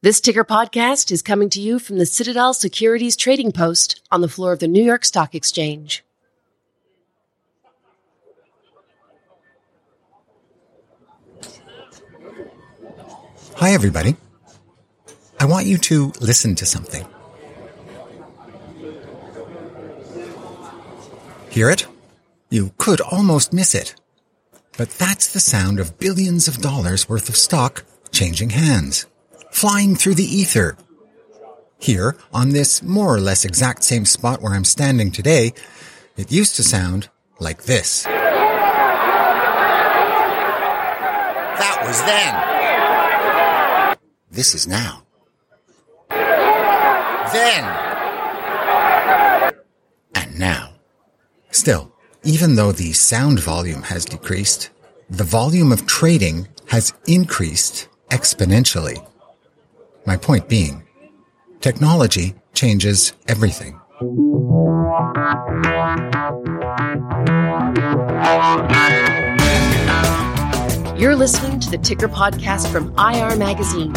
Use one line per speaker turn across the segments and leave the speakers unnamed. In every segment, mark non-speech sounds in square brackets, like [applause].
This ticker podcast is coming to you from the Citadel Securities Trading Post on the floor of the New York Stock Exchange.
Hi, everybody. I want you to listen to something. Hear it? You could almost miss it. But that's the sound of billions of dollars worth of stock changing hands, flying through the ether. Here, on this more or less exact same spot where I'm standing today, it used to sound like this. That was then. This is now. Then. And now. Still, even though the sound volume has decreased, the volume of trading has increased exponentially. My point being, technology changes everything.
You're listening to the Ticker Podcast from IR Magazine,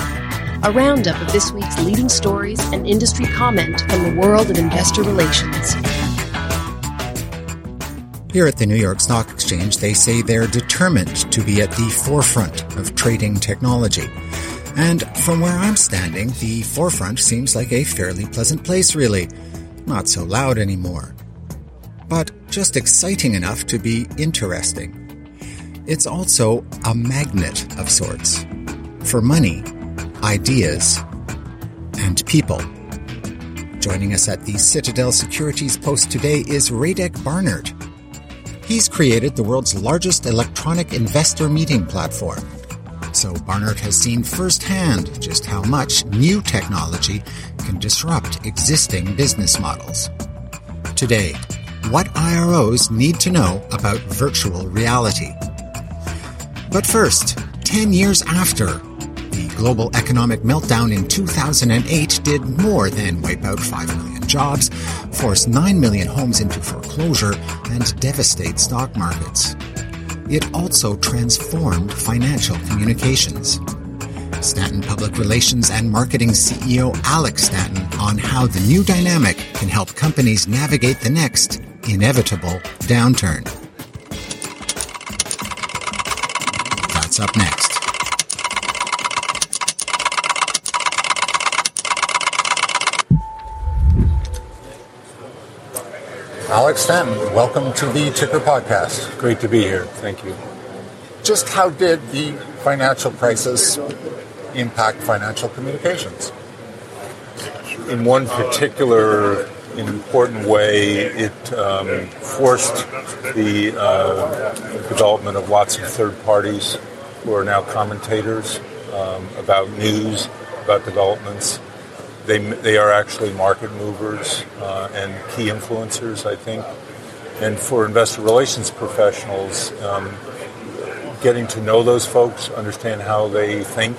a roundup of this week's leading stories and industry comment from the world of investor relations.
Here at the New York Stock Exchange, they say they're determined to be at the forefront of trading technology. And from where I'm standing, the forefront seems like a fairly pleasant place, really. Not so loud anymore. But just exciting enough to be interesting. It's also a magnet of sorts for money, ideas, and people. Joining us at the Citadel Securities Post today is Radek Barnert. He's created the world's largest electronic investor meeting platform. So Barnert has seen firsthand just how much new technology can disrupt existing business models. Today, what IROs need to know about virtual reality. But first, 10 years after, the global economic meltdown in 2008 did more than wipe out 5 million jobs, force 9 million homes into foreclosure, and devastate stock markets. It also transformed financial communications. Stanton Public Relations and Marketing CEO Alex Stanton on how the new dynamic can help companies navigate the next inevitable downturn. That's up next. Alex Stanton, welcome to the Ticker Podcast.
Great to be here. Thank you.
Just how did the financial crisis impact financial communications?
In one particular important way, it um, forced the uh, development of lots of third parties who are now commentators um, about news, about developments. They, they are actually market movers uh, and key influencers, I think. And for investor relations professionals, um, getting to know those folks, understand how they think.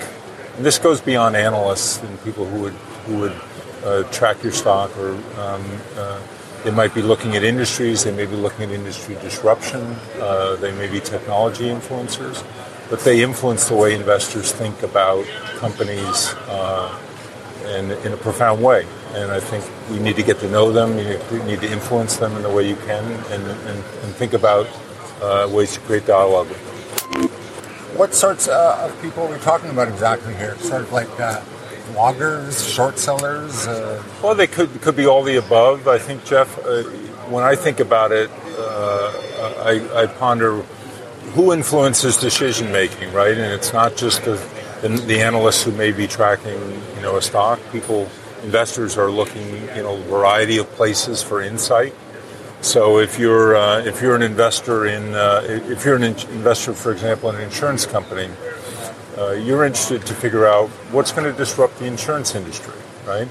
And this goes beyond analysts and people who would who would uh, track your stock, or um, uh, they might be looking at industries. They may be looking at industry disruption. Uh, they may be technology influencers, but they influence the way investors think about companies uh, in, a profound way. And I think you need to get to know them. You need to influence them in the way you can, and, and, and think about uh, ways to create dialogue with them.
What sorts uh, of people are we talking about exactly here? Sort of like uh, bloggers, short sellers? Uh...
Well, they could could be all the above. I think, Jeff, uh, when I think about it, uh, I, I, ponder who influences decision making, right? And it's not just the, the, the analysts who may be tracking, you know, a stock. People, investors are looking, you know, a variety of places for insight. So if you're uh, if you're an investor in uh, if you're an in- investor, for example, in an insurance company, uh, you're interested to figure out what's going to disrupt the insurance industry, right?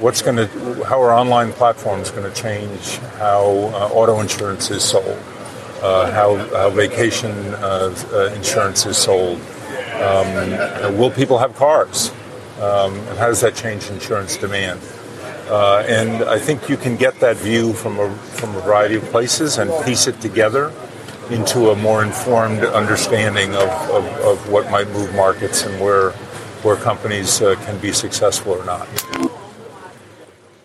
What's going to how are online platforms going to change how uh, auto insurance is sold, uh, how, how vacation uh, insurance is sold? Um, will people have cars? Um, and how does that change insurance demand? Uh, and I think you can get that view from a, from a variety of places and piece it together into a more informed understanding of, of, of what might move markets and where where companies uh, can be successful or not.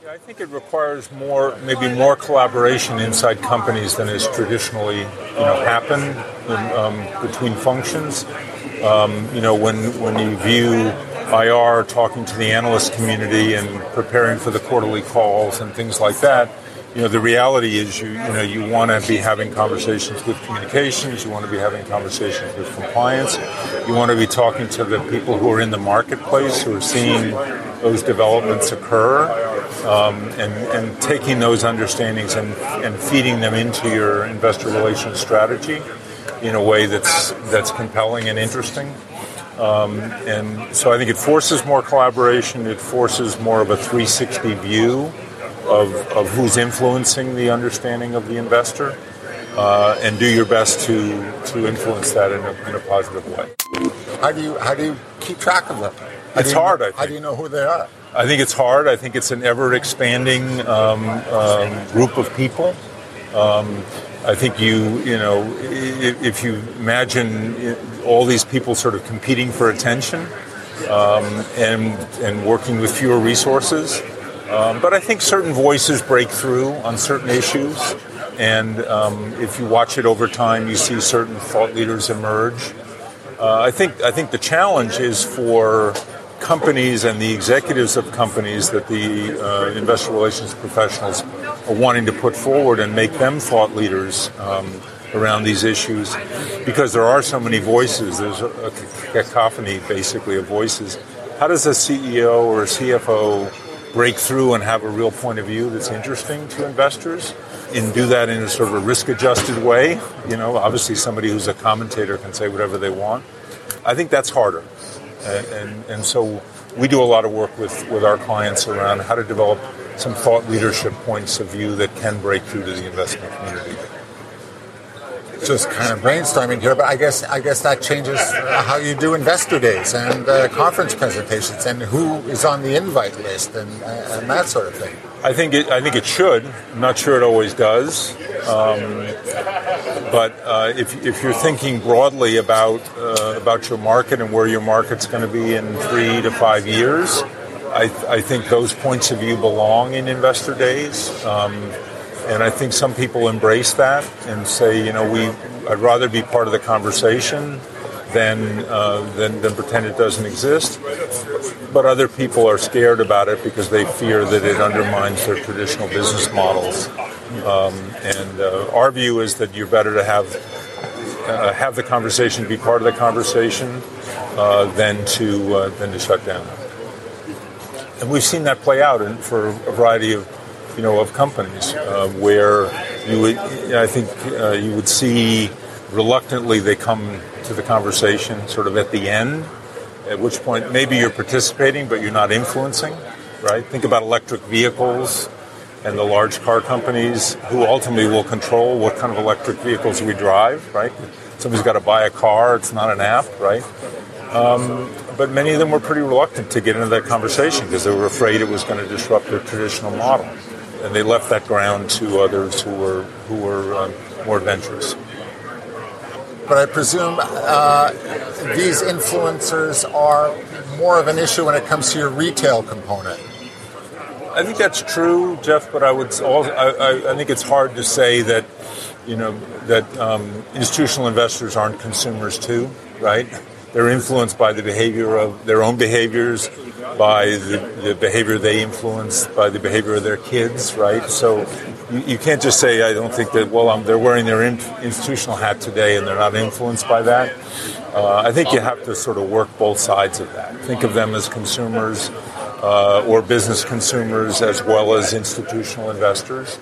I think it requires more, maybe more collaboration inside companies than has traditionally, you know, happened in, um, between functions. Um, you know, when when you view IR talking to the analyst community and preparing for the quarterly calls and things like that, you know, the reality is you, you know, you want to be having conversations with communications, you want to be having conversations with compliance, you want to be talking to the people who are in the marketplace who are seeing those developments occur um, and, and taking those understandings and, and feeding them into your investor relations strategy in a way that's, that's compelling and interesting. Um, and so I think it forces more collaboration, it forces more of a 360 view of, of who's influencing the understanding of the investor, uh, and do your best to, to influence that in a, in a positive way.
How do you how do you keep track of them? How
it's hard.
I
think.
How do you know who they are?
I think it's hard. I think it's an ever expanding um, um, group of people. I think you, you know, if you imagine all these people sort of competing for attention um, and and working with fewer resources, um, but I think certain voices break through on certain issues, and um, if you watch it over time, you see certain thought leaders emerge. Uh, I think I think the challenge is for companies and the executives of companies that the uh, investor relations professionals wanting to put forward and make them thought leaders um, around these issues because there are so many voices. There's a, a cacophony, basically, of voices. How does a CEO or a CFO break through and have a real point of view that's interesting to investors and do that in a sort of a risk adjusted way. You know, obviously somebody who's a commentator can say whatever they want. I think that's harder. And, and, and so we do a lot of work with, with our clients around how to develop some thought leadership points of view that can break through to the investment community
just kind of brainstorming here, but I guess I guess that changes how you do investor days and uh, conference presentations and who is on the invite list and, uh, and that sort of thing.
I think it, I think it should. I'm not sure it always does, um, but uh, if, if you're thinking broadly about uh, about your market and where your market's going to be in three to five years, I, I think those points of view belong in investor days. Um, and I think some people embrace that and say, you know, we I'd rather be part of the conversation than, uh, than, than pretend it doesn't exist. But other people are scared about it because they fear that it undermines their traditional business models. Um, and uh, our view is that you're better to have uh, have the conversation, be part of the conversation, uh, than to uh, than to shut down. And we've seen that play out in, for a variety of you know, of companies uh, where you would, I think uh, you would see reluctantly they come to the conversation sort of at the end, at which point maybe you're participating but you're not influencing, right? Think about electric vehicles and the large car companies who ultimately will control what kind of electric vehicles we drive, right? Somebody's got to buy a car, it's not an app, right? Um, but many of them were pretty reluctant to get into that conversation because they were afraid it was going to disrupt their traditional model and they left that ground to others who were who were um, more adventurous.
But I presume uh, these influencers are more of an issue when it comes to your retail component.
I think that's true, Jeff. But I would also, I, I think it's hard to say that you know that um, institutional investors aren't consumers too, right? They're influenced by the behavior of their own behaviors, by the, the behavior they influence, by the behavior of their kids, right? So you, you can't just say, I don't think that, well, um, they're wearing their in, institutional hat today and they're not influenced by that. Uh, I think you have to sort of work both sides of that. Think of them as consumers uh, or business consumers as well as institutional investors.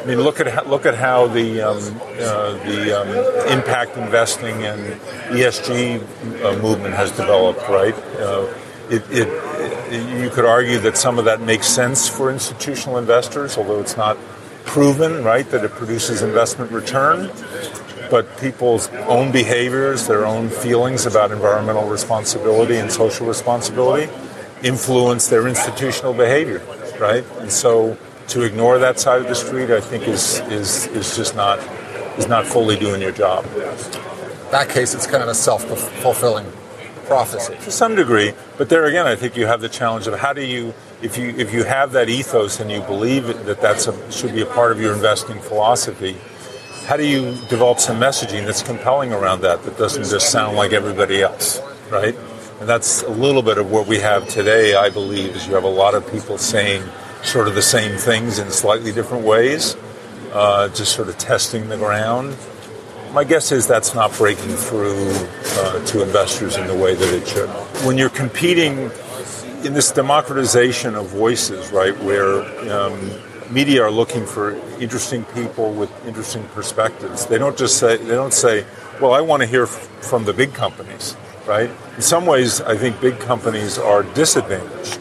I mean, look at how, look at how the um, uh, the um, impact investing and ESG uh, movement has developed, right? Uh, it, it, it, you could argue that some of that makes sense for institutional investors, although it's not proven, right, that it produces investment return. But people's own behaviors, their own feelings about environmental responsibility and social responsibility influence their institutional behavior, right? And so to ignore that side of the street, I think is is is just not is not fully doing your job.
In that case, it's kind of a self fulfilling prophecy.
To some degree, but there again, I think you have the challenge of how do you, if you if you have that ethos and you believe that that's a, should be a part of your investing philosophy, how do you develop some messaging that's compelling around that that doesn't just sound like everybody else, right? And that's a little bit of what we have today, I believe, is you have a lot of people saying sort of the same things in slightly different ways, uh, just sort of testing the ground. My guess is that's not breaking through uh, to investors in the way that it should. When you're competing in this democratization of voices, right, where um, media are looking for interesting people with interesting perspectives, they don't just say they don't say, "Well, I want to hear f- from the big companies." Right? In some ways, I think big companies are disadvantaged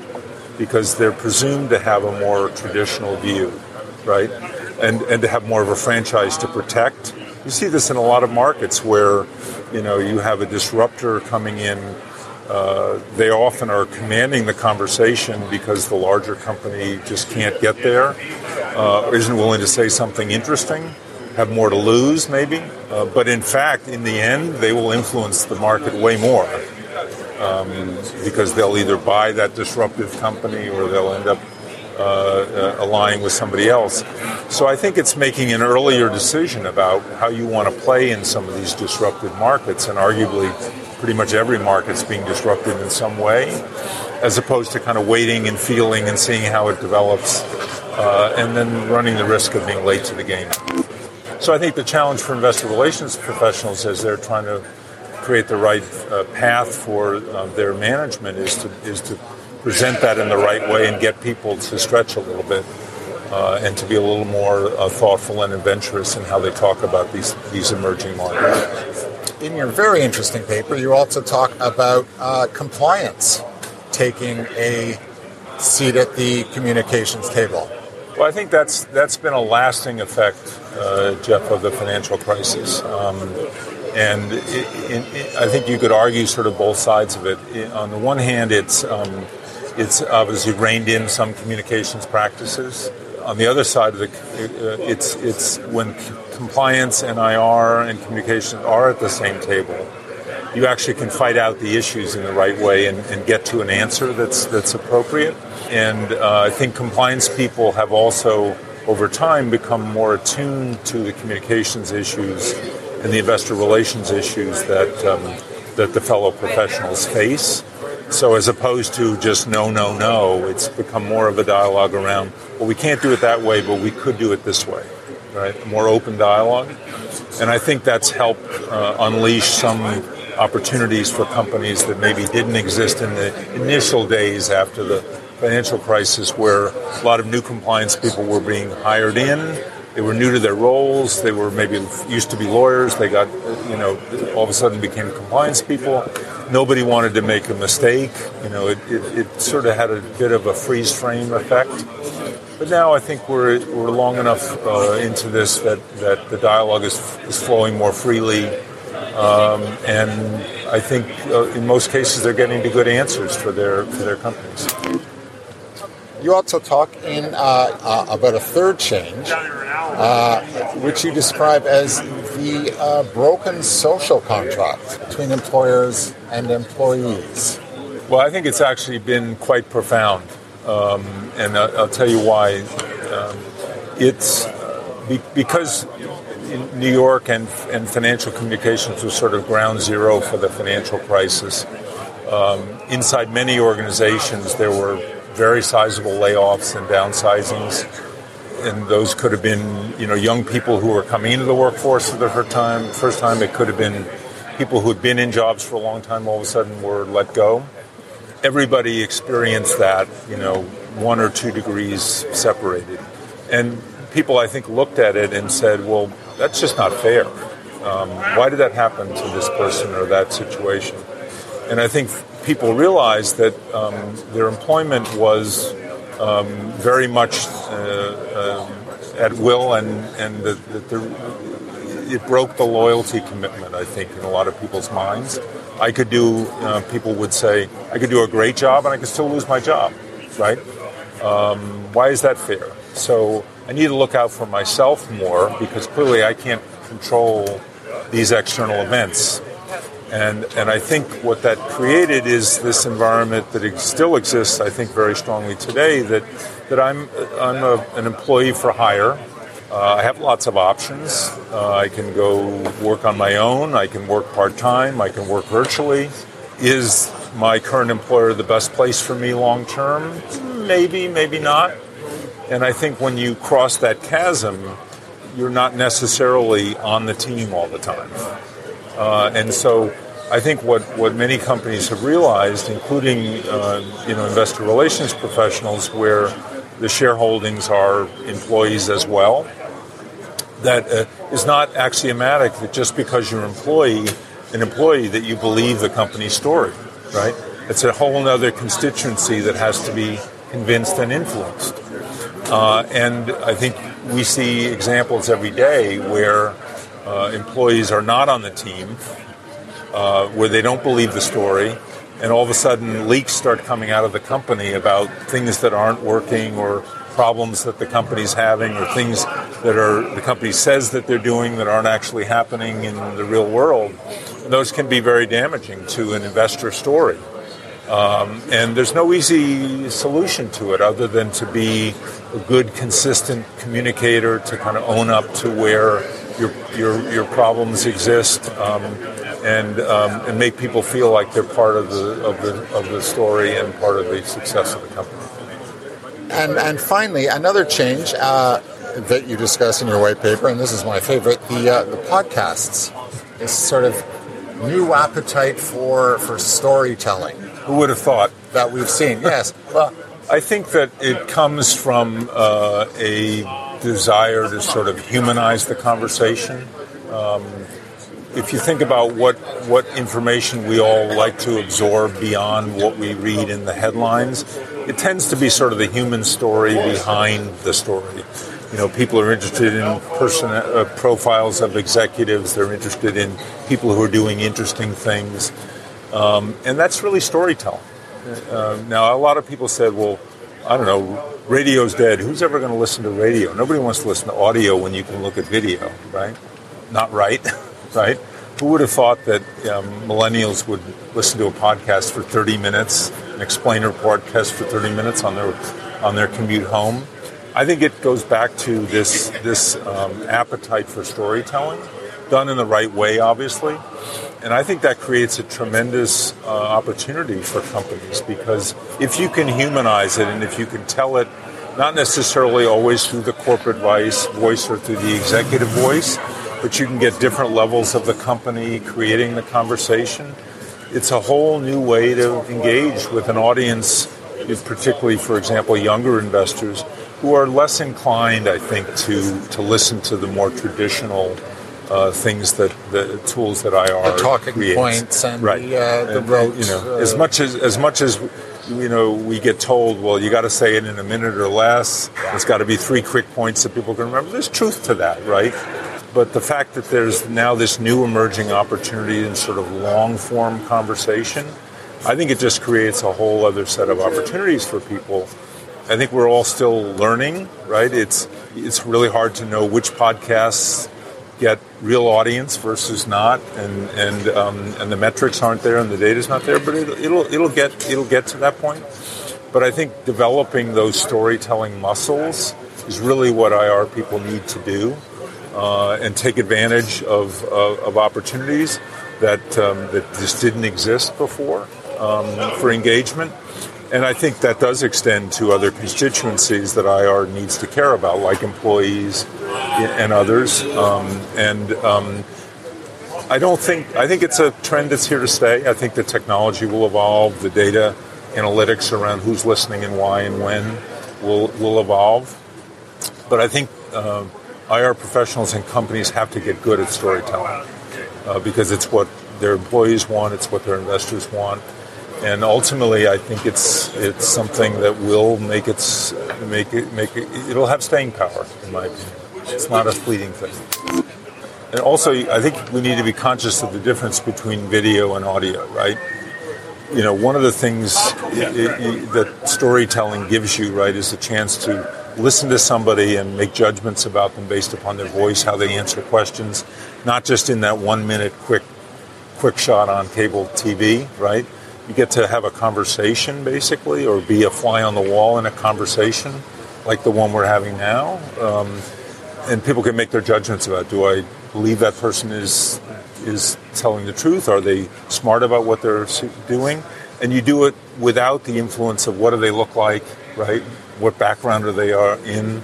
because they're presumed to have a more traditional view, right? And and to have more of a franchise to protect you see this in a lot of markets where, you know, you have a disruptor coming in. Uh, they often are commanding the conversation because the larger company just can't get there, uh, isn't willing to say something interesting, have more to lose maybe. Uh, but in fact, in the end, they will influence the market way more um, because they'll either buy that disruptive company or they'll end up uh, uh, aligning with somebody else. So I think it's making an earlier decision about how you want to play in some of these disruptive markets, and arguably, pretty much every market's being disrupted in some way, as opposed to kind of waiting and feeling and seeing how it develops, uh, and then running the risk of being late to the game. So I think the challenge for investor relations professionals as they're trying to create the right uh, path for uh, their management is to is to present that in the right way and get people to stretch a little bit uh, and to be a little more uh, thoughtful and adventurous in how they talk about these these emerging markets.
In your very interesting paper, you also talk about uh, compliance taking a seat at the communications table.
Well, I think that's that's been a lasting effect, uh, Jeff, of the financial crisis. Um, and it, it, it, I think you could argue sort of both sides of it. on the one hand, it's um, it's obviously reined in some communications practices on the other side of the, uh, it's it's when compliance and IR and communication are at the same table, you actually can fight out the issues in the right way and, and get to an answer that's that's appropriate. And uh, I think compliance people have also, over time, become more attuned to the communications issues and the investor relations issues that um, that the fellow professionals face. So as opposed to just no, no, no, it's become more of a dialogue around, well, we can't do it that way, but we could do it this way, right? More open dialogue. And I think that's helped uh, unleash some opportunities for companies that maybe didn't exist in the initial days after the financial crisis where a lot of new compliance people were being hired in they were new to their roles. They were maybe used to be lawyers. They got, you know, all of a sudden became compliance people. Nobody wanted to make a mistake. You know, it, it, it sort of had a bit of a freeze frame effect. But now I think we're, we're long enough uh, into this that, that the dialogue is, is flowing more freely. Um, and I think uh, in most cases they're getting to good answers for their, for their companies.
You also talk in uh, uh, about a third change, uh, which you describe as the uh, broken social contract between employers and employees.
Well, I think it's actually been quite profound, um, and I'll, I'll, tell you why. Um, it's be- because New York and, and financial communications was sort of ground zero for the financial crisis. Um, inside many organizations, there were very sizable layoffs and downsizings. And those could have been, you know, young people who were coming into the workforce for the first time. First time, it could have been people who had been in jobs for a long time. All of a sudden, were let go. Everybody experienced that, you know, one or two degrees separated. And people, I think, looked at it and said, "Well, that's just not fair. Um, why did that happen to this person or that situation?" And I think people realized that um, their employment was um, very much uh, uh, at will, and and that, the, it broke the loyalty commitment. I think in a lot of people's minds, I could do. Uh, people would say I could do a great job, and I could still lose my job. Right? Um, why is that fair? So I need to look out for myself more because clearly I can't control these external events And, and I think what that created is this environment that still exists, I think, very strongly today. That that I'm I'm a, an employee for hire. Uh, I have lots of options. Uh, I can go work on my own. I can work part time. I can work virtually. Is my current employer the best place for me long term? Maybe, maybe not. And I think when you cross that chasm, you're not necessarily on the team all the time. Uh, and so I think what, what many companies have realized, including uh, you know investor relations professionals, where the shareholdings are employees as well, that uh, is not axiomatic that just because you're an employee, an employee that you believe the company's story, right? It's a whole other constituency that has to be convinced and influenced. Uh, and I think we see examples every day where uh, employees are not on the team, uh, where they don't believe the story, and all of a sudden leaks start coming out of the company about things that aren't working or problems that the company's having or things that are the company says that they're doing that aren't actually happening in the real world. And those can be very damaging to an investor story. Um, and there's no easy solution to it other than to be a good, consistent communicator to kind of own up to where your your, your problems exist, um, and um, and make people feel like they're part of the of the of the story and part of the success of the company.
And and finally, another change uh, that you discuss in your white paper, and this is my favorite, the uh, the podcasts. This sort of new appetite for for storytelling.
Who would have thought
that we've seen? Yes.
Well, I think that it comes from uh, a desire to sort of humanize the conversation. Um, if you think about what what information we all like to absorb beyond what we read in the headlines, it tends to be sort of the human story behind the story. You know, people are interested in person uh, profiles of executives. They're interested in people who are doing interesting things. Um, and that's really storytelling. Uh, now, a lot of people said, well, I don't know, radio's dead. Who's ever going to listen to radio? Nobody wants to listen to audio when you can look at video, right? Not right, [laughs] right? Who would have thought that um, millennials would listen to a podcast for 30 minutes, an explainer podcast for 30 minutes on their on their commute home? I think it goes back to this this um, appetite for storytelling, done in the right way, obviously, and I think that creates a tremendous uh, opportunity for companies because if you can humanize it and if you can tell it, not necessarily always through the corporate vice, voice or through the executive voice, but you can get different levels of the company creating the conversation. It's a whole new way to engage with an audience, particularly, for example, younger investors who are less inclined, I think, to, to listen to the more traditional uh, things that the tools that IR
the talking
creates.
points and
right.
the, uh, the
and,
rote,
you know,
uh,
as much as as much as you know, we get told, well, you got to say it in a minute or less. It's got to be three quick points that people can remember. There's truth to that, right? But the fact that there's now this new emerging opportunity in sort of long form conversation, I think it just creates a whole other set of opportunities for people. I think we're all still learning, right? It's it's really hard to know which podcasts get real audience versus not, and and um, and the metrics aren't there and the data's not there. But it'll, it'll it'll get it'll get to that point. But I think developing those storytelling muscles is really what IR people need to do, uh, and take advantage of of, of opportunities that um, that just didn't exist before um, for engagement. And I think that does extend to other constituencies that IR needs to care about, like employees and others. Um, and um, I don't think, I think it's a trend that's here to stay. I think the technology will evolve, the data analytics around who's listening and why and when will, will evolve. But I think uh, IR professionals and companies have to get good at storytelling uh, because it's what their employees want, it's what their investors want and ultimately, I think it's it's something that will make it make it make it. It'll have staying power, in my opinion. It's not a fleeting thing. And also, I think we need to be conscious of the difference between video and audio, right? You know, one of the things it, it, that storytelling gives you, right, is a chance to listen to somebody and make judgments about them based upon their voice, how they answer questions, not just in that one minute quick quick shot on cable TV, right? You get to have a conversation basically, or be a fly on the wall in a conversation like the one we're having now. Um, and people can make their judgments about do I believe that person is is telling the truth? Are they smart about what they're doing? And you do it without the influence of what do they look like, right? What background are they are in,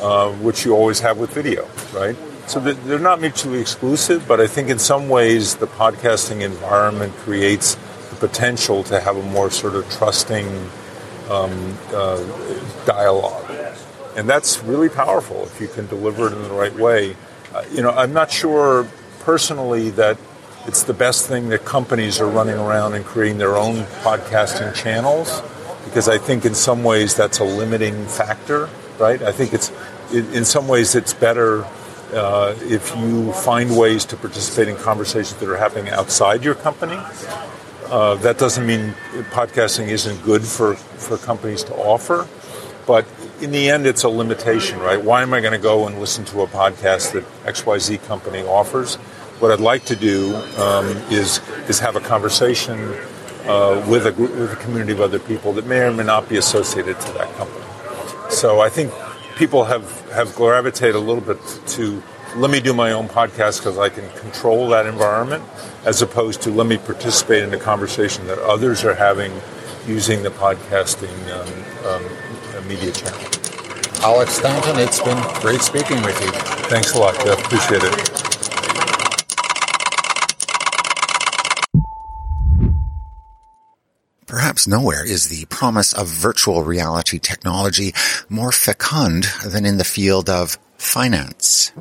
uh, which you always have with video, right? So they're not mutually exclusive, but I think in some ways the podcasting environment creates the potential to have a more sort of trusting um, uh, dialogue. And that's really powerful if you can deliver it in the right way. Uh, you know, I'm not sure personally that it's the best thing that companies are running around and creating their own podcasting channels because I think in some ways that's a limiting factor, right? I think it's in some ways it's better uh, if you find ways to participate in conversations that are happening outside your company. Uh, that doesn't mean podcasting isn't good for, for companies to offer, but in the end, it's a limitation, right? Why am I going to go and listen to a podcast that XYZ company offers? What I'd like to do um, is is have a conversation uh, with a with a community of other people that may or may not be associated to that company. So I think people have have gravitated a little bit to let me do my own podcast because I can control that environment, as opposed to let me participate in the conversation that others are having using the podcasting um, um, media channel.
Alex Stanton, it's been great speaking with you.
Thanks a lot, Jeff. Appreciate it.
Perhaps nowhere is the promise of virtual reality technology more fecund than in the field of finance.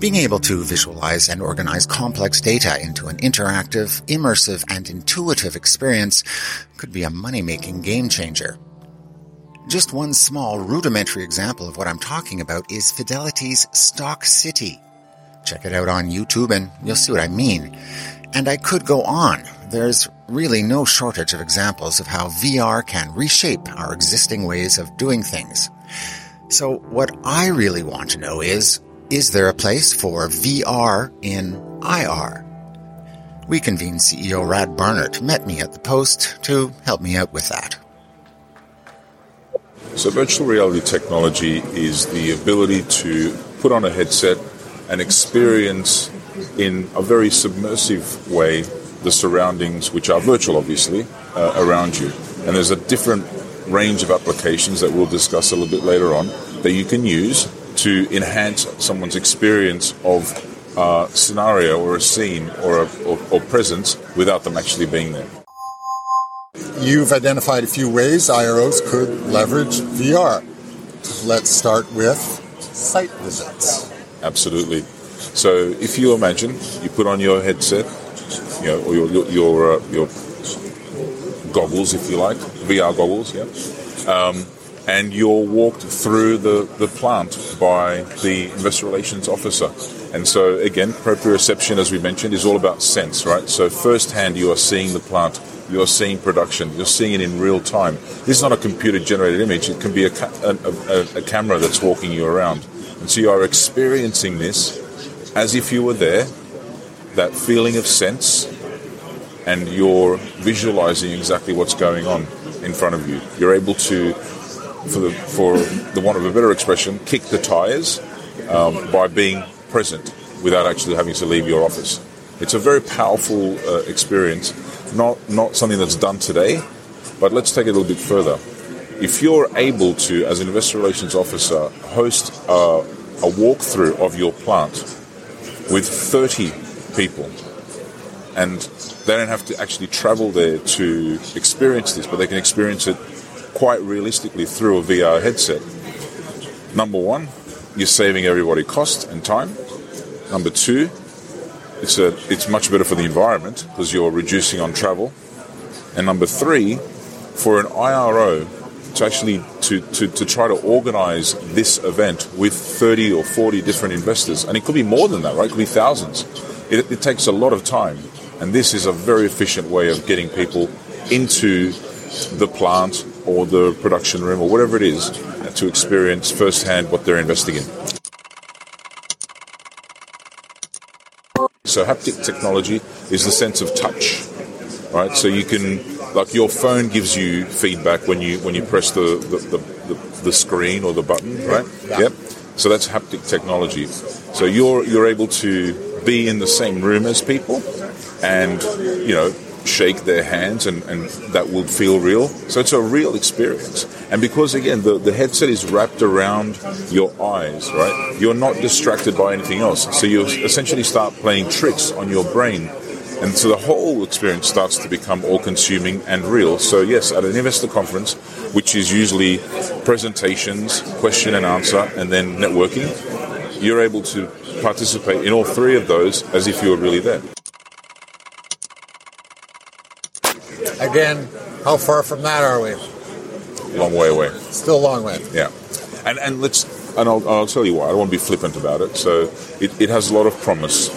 Being able to visualize and organize complex data into an interactive, immersive, and intuitive experience could be a money-making game changer. Just one small rudimentary example of what I'm talking about is Fidelity's Stock City. Check it out on YouTube and you'll see what I mean. And I could go on. There's really no shortage of examples of how VR can reshape our existing ways of doing things. So what I really want to know is, is there a place for VR in IR? WeConvene CEO Rad Barnert met me at the Post to help me out with that.
So, virtual reality technology is the ability to put on a headset and experience in a very submersive way the surroundings, which are virtual, obviously, uh, around you. And there's a different range of applications that we'll discuss a little bit later on that you can use to enhance someone's experience of a scenario or a scene or, a, or, or presence without them actually being there.
You've identified a few ways IROs could leverage VR. Let's start with site visits.
Absolutely. So if you imagine you put on your headset, you know, or your your uh, your goggles, if you like, VR goggles, yeah. Um, and you're walked through the, the plant by the investor relations officer. And so, again, proprioception, as we mentioned, is all about sense, right? So, firsthand, you are seeing the plant, you're seeing production, you're seeing it in real time. This is not a computer generated image, it can be a, a, a, a camera that's walking you around. And so, you are experiencing this as if you were there, that feeling of sense, and you're visualizing exactly what's going on in front of you. You're able to for the for the want of a better expression, kick the tires um, by being present without actually having to leave your office. It's a very powerful uh, experience, not not something that's done today, but let's take it a little bit further. If you're able to, as an investor relations officer, host a, a walkthrough of your plant with 30 people, and they don't have to actually travel there to experience this, but they can experience it quite realistically through a VR headset. Number one, you're saving everybody cost and time. Number two, it's a it's much better for the environment because you're reducing on travel. And number three, for an IRO to actually to, to, to try to organize this event with 30 or 40 different investors, and it could be more than that, right? It could be thousands. It, it takes a lot of time, and this is a very efficient way of getting people into the plant or the production room or whatever it is to experience firsthand what they're investing in. So haptic technology is the sense of touch, right? So you can, like your phone gives you feedback when you when you press the the, the, the, screen or the button, right?
Yeah.
Yep. So that's haptic technology. So you're you're able to be in the same room as people, and you know shake their hands and, and that will feel real. So it's a real experience. And because again the, the headset is wrapped around your eyes, right? You're not distracted by anything else. So you essentially start playing tricks on your brain. And so the whole experience starts to become all consuming and real. So yes, at an investor conference, which is usually presentations, question and answer, and then networking, you're able to participate in all three of those as if you were really there.
Again, how far from that are we?
Long way away.
Still a long way.
Yeah, and and let's and I'll, I'll tell you why. I don't want to be flippant about it. So it, it has a lot of promise,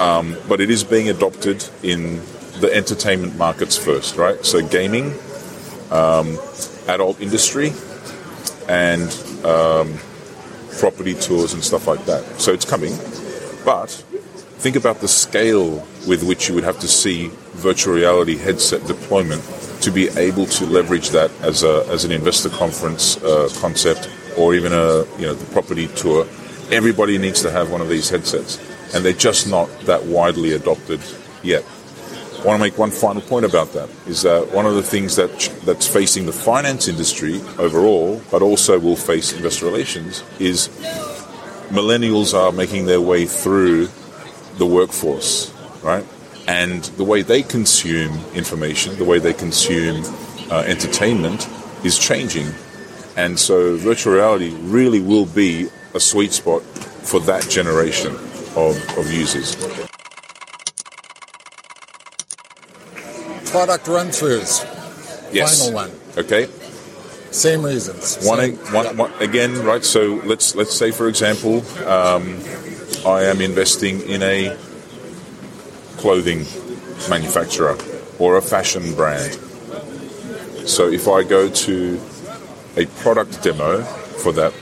um, but it is being adopted in the entertainment markets first, right? So gaming, um, adult industry, and um, property tours and stuff like that. So it's coming, but think about the scale with which you would have to see virtual reality headset deployment to be able to leverage that as a as an investor conference uh, concept or even a you know the property tour. Everybody needs to have one of these headsets, and they're just not that widely adopted yet. I want to make one final point about that is that one of the things that that's facing the finance industry overall, but also will face investor relations, is millennials are making their way through the workforce, right? And the way they consume information, the way they consume uh, entertainment is changing. And so virtual reality really will be a sweet spot for that generation of, of users.
Product run throughs.
Yes.
Final one.
Okay.
Same reasons.
One,
Same-
one, one again, right? So let's let's say, for example, um, I am investing in a clothing manufacturer or a fashion brand. So if I go to a product demo for that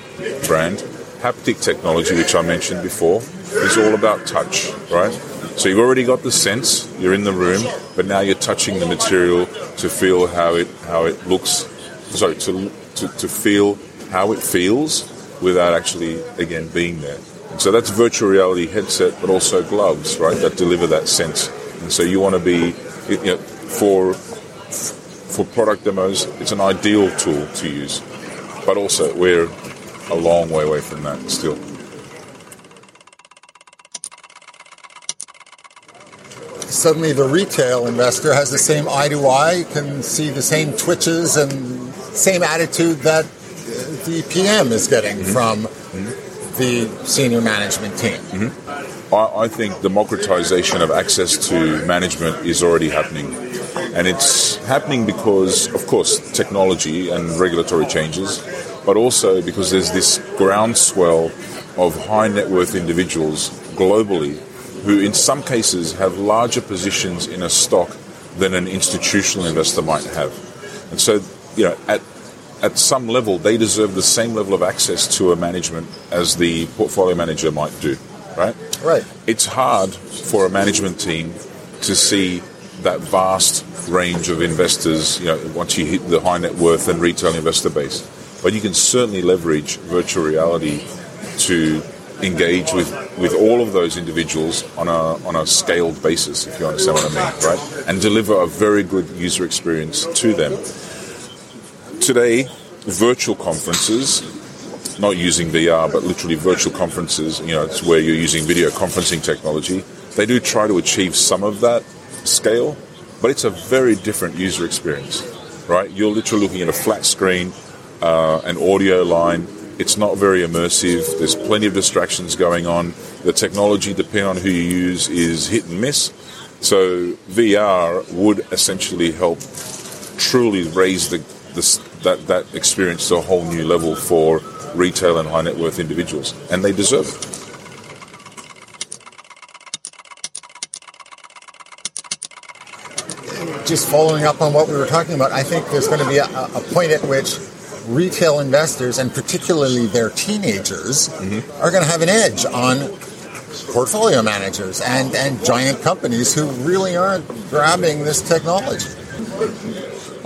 brand, haptic technology, which I mentioned before, is all about touch, right? So you've already got the sense, you're in the room, but now you're touching the material to feel how it how it looks. Sorry, to to, to feel how it feels without actually again being there. And so that's virtual reality headset, but also gloves, right? That deliver that sense. And so you want to be, you know, for for product demos, it's an ideal tool to use. But also, we're a long way away from that still.
Suddenly, the retail investor has the same eye to eye, can see the same twitches and same attitude that the PM is getting
Mm-hmm.
from the senior management team.
Mm-hmm. I, I think democratization of access to management is already happening. And it's happening because, of course, technology and regulatory changes, but also because there's this groundswell of high net worth individuals globally who, in some cases, have larger positions in a stock than an institutional investor might have. And so, you know, at at some level, they deserve the same level of access to a management as the portfolio manager might do, right?
Right.
It's hard for a management team to see that vast range of investors, you know, once you hit the high net worth and retail investor base. But you can certainly leverage virtual reality to engage with, with all of those individuals on a, on a scaled basis, if you understand what I mean, right? And deliver a very good user experience to them today, virtual conferences, not using VR, but literally virtual conferences, you know, it's where you're using video conferencing technology. They do try to achieve some of that scale, but it's a very different user experience, right? You're literally looking at a flat screen, uh, an audio line. It's not very immersive. There's plenty of distractions going on. The technology, depending on who you use, is hit and miss. So VR would essentially help truly raise the, the that that experience to a whole new level for retail and high net worth individuals, and they deserve it.
Just following up on what we were talking about, I think there's going to be a, a point at which retail investors, and particularly their teenagers,
Mm-hmm.
are going to have an edge on portfolio managers and, and giant companies who really aren't grabbing this technology.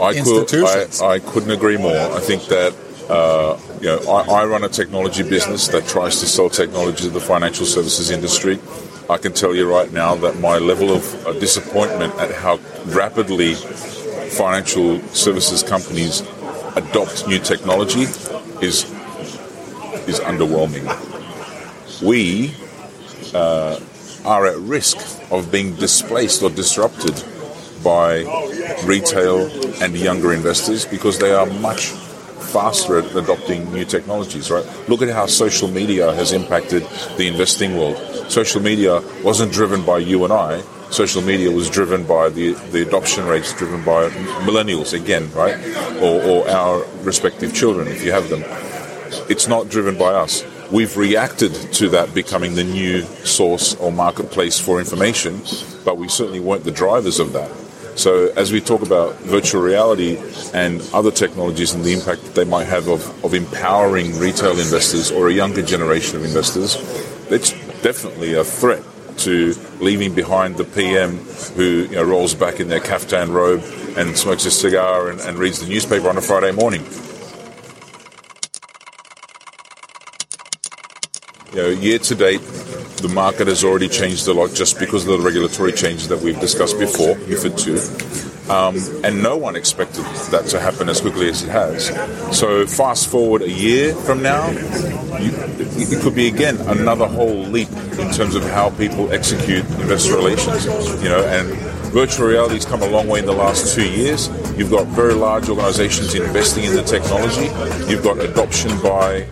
I, could, I, I couldn't agree more. I think that uh, you know, I, I, run a technology business that tries to sell technology to the financial services industry. I can tell you right now that my level of uh, disappointment at how rapidly financial services companies adopt new technology is is underwhelming. We uh, are at risk of being displaced or disrupted by retail and younger investors because they are much faster at adopting new technologies, right? Look at how social media has impacted the investing world. Social media wasn't driven by you and I. Social media was driven by the, the adoption rates driven by millennials, again, right? Or, or our respective children, if you have them. It's not driven by us. We've reacted to that becoming the new source or marketplace for information, but we certainly weren't the drivers of that. So, as we talk about virtual reality and other technologies and the impact that they might have of, of empowering retail investors or a younger generation of investors, it's definitely a threat to leaving behind the PM who you know, rolls back in their caftan robe and smokes a cigar and, and reads the newspaper on a Friday morning. You know, year to date, the market has already changed a lot just because of the regulatory changes that we've discussed before, MIFID II. Um, and no one expected that to happen as quickly as it has. So, fast forward a year from now, you, it could be again another whole leap in terms of how people execute investor relations. You know, and virtual reality has come a long way in the last two years. You've got very large organizations investing in the technology. You've got adoption by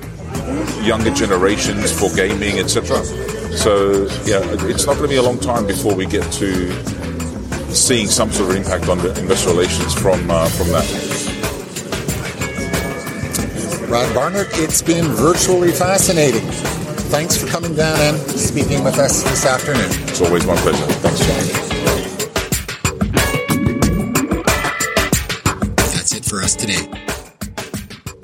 younger generations for gaming, etc. So yeah, it's not going to be a long time before we get to seeing some sort of impact on the investor relations from uh, from that.
Brad Barnert, it's been virtually fascinating. Thanks for coming down and speaking with us this afternoon.
It's always my pleasure. Thanks, John.
That's it for us today.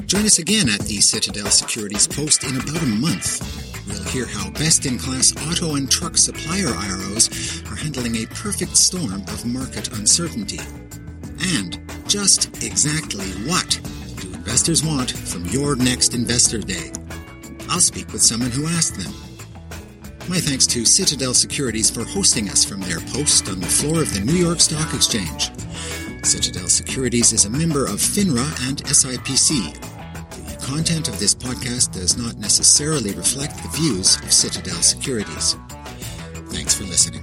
Join us again at the Citadel Securities Post in about a month. We'll hear how best in class auto and truck supplier IROs are handling a perfect storm of market uncertainty. And just exactly what do investors want from your next investor day? I'll speak with someone who asked them. My thanks to Citadel Securities for hosting us from their post on the floor of the New York Stock Exchange. Citadel Securities is a member of FINRA and SIPC, content of this podcast does not necessarily reflect the views of Citadel Securities. Thanks for listening.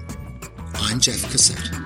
I'm Jeff Cassette.